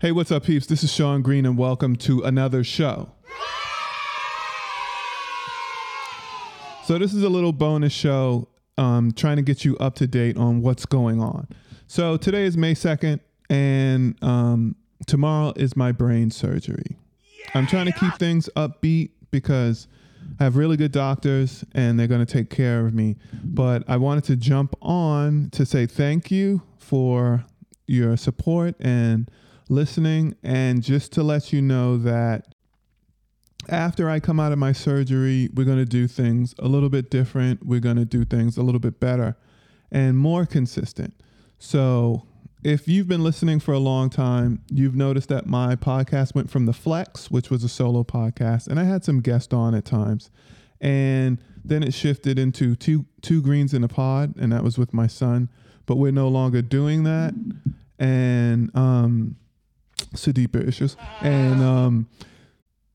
Hey, what's up, peeps? This is Sean Green, and welcome to another show. So, this is a little bonus show um, trying to get you up to date on what's going on. So, today is May 2nd, and um, tomorrow is my brain surgery. I'm trying to keep things upbeat because I have really good doctors and they're going to take care of me. But I wanted to jump on to say thank you for your support and listening, and just to let you know that after I come out of my surgery, we're going to do things a little bit different. We're going to do things a little bit better and more consistent. So, if you've been listening for a long time, you've noticed that my podcast went from the Flex, which was a solo podcast, and I had some guests on at times. And then it shifted into two two greens in a pod, and that was with my son. But we're no longer doing that. And um so deeper issues. And um,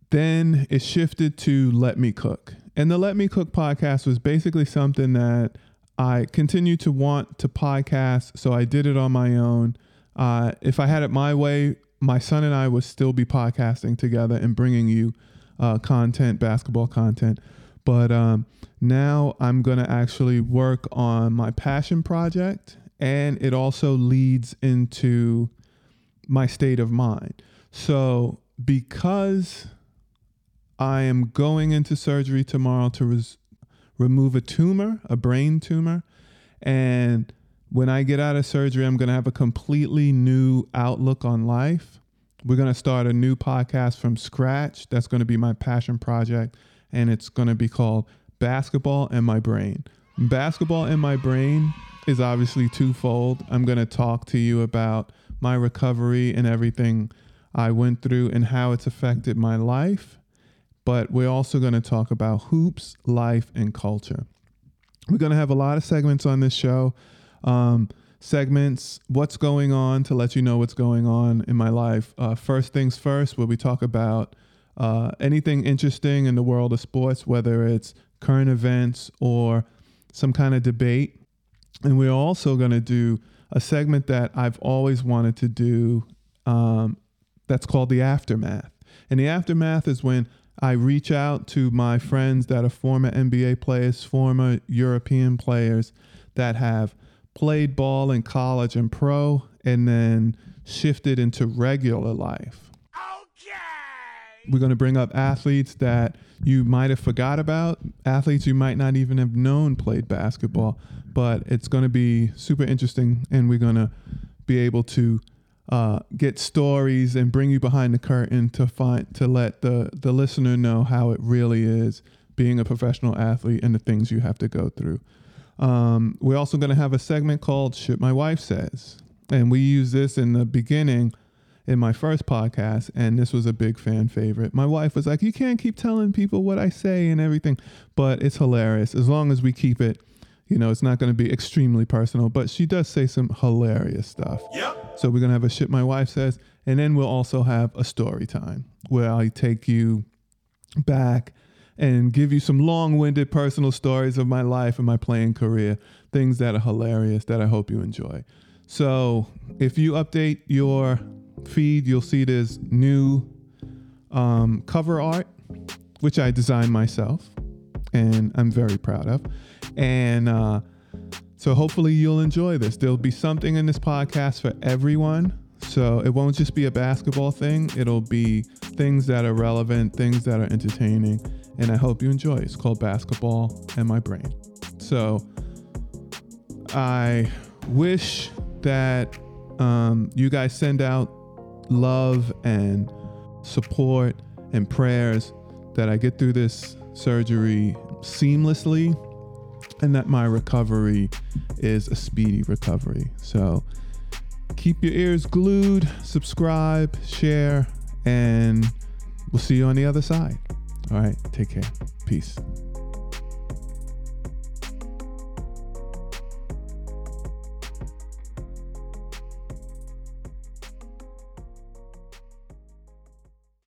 then it shifted to Let Me Cook. And the Let Me Cook podcast was basically something that I continued to want to podcast. So I did it on my own. Uh, if I had it my way, my son and I would still be podcasting together and bringing you uh, content, basketball content. But um, now I'm going to actually work on my passion project. And it also leads into my state of mind. So, because I am going into surgery tomorrow to res- remove a tumor, a brain tumor, and when I get out of surgery, I'm going to have a completely new outlook on life. We're going to start a new podcast from scratch. That's going to be my passion project, and it's going to be called Basketball and My Brain. Basketball and My Brain is obviously twofold. I'm going to talk to you about my recovery and everything I went through and how it's affected my life. But we're also going to talk about hoops, life, and culture. We're going to have a lot of segments on this show. Um, segments, what's going on to let you know what's going on in my life. Uh, first things first, where we talk about uh, anything interesting in the world of sports, whether it's current events or some kind of debate. And we're also going to do a segment that I've always wanted to do um, that's called the aftermath. And the aftermath is when I reach out to my friends that are former NBA players, former European players that have played ball in college and pro and then shifted into regular life. We're going to bring up athletes that you might have forgot about, athletes you might not even have known played basketball, but it's going to be super interesting and we're going to be able to uh, get stories and bring you behind the curtain to find to let the the listener know how it really is being a professional athlete and the things you have to go through. Um, we're also going to have a segment called "Shit My Wife Says," and we use this in the beginning in my first podcast, and this was a big fan favorite. My wife was like, "You can't keep telling people what I say and everything," but it's hilarious as long as we keep it you know, it's not going to be extremely personal, but she does say some hilarious stuff. Yep. So we're going to have a shit my wife says, and then we'll also have a story time where I take you back and give you some long-winded personal stories of my life and my playing career, things that are hilarious that I hope you enjoy. So, if you update your feed, you'll see there's new um, cover art, which I designed myself, and I'm very proud of. And uh, so hopefully you'll enjoy this. There'll be something in this podcast for everyone. So it won't just be a basketball thing, it'll be things that are relevant, things that are entertaining. And I hope you enjoy. It's called Basketball and My Brain. So I wish that um, you guys send out love and support and prayers that I get through this surgery seamlessly and that my recovery is a speedy recovery. So keep your ears glued, subscribe, share, and we'll see you on the other side. All right, take care. Peace.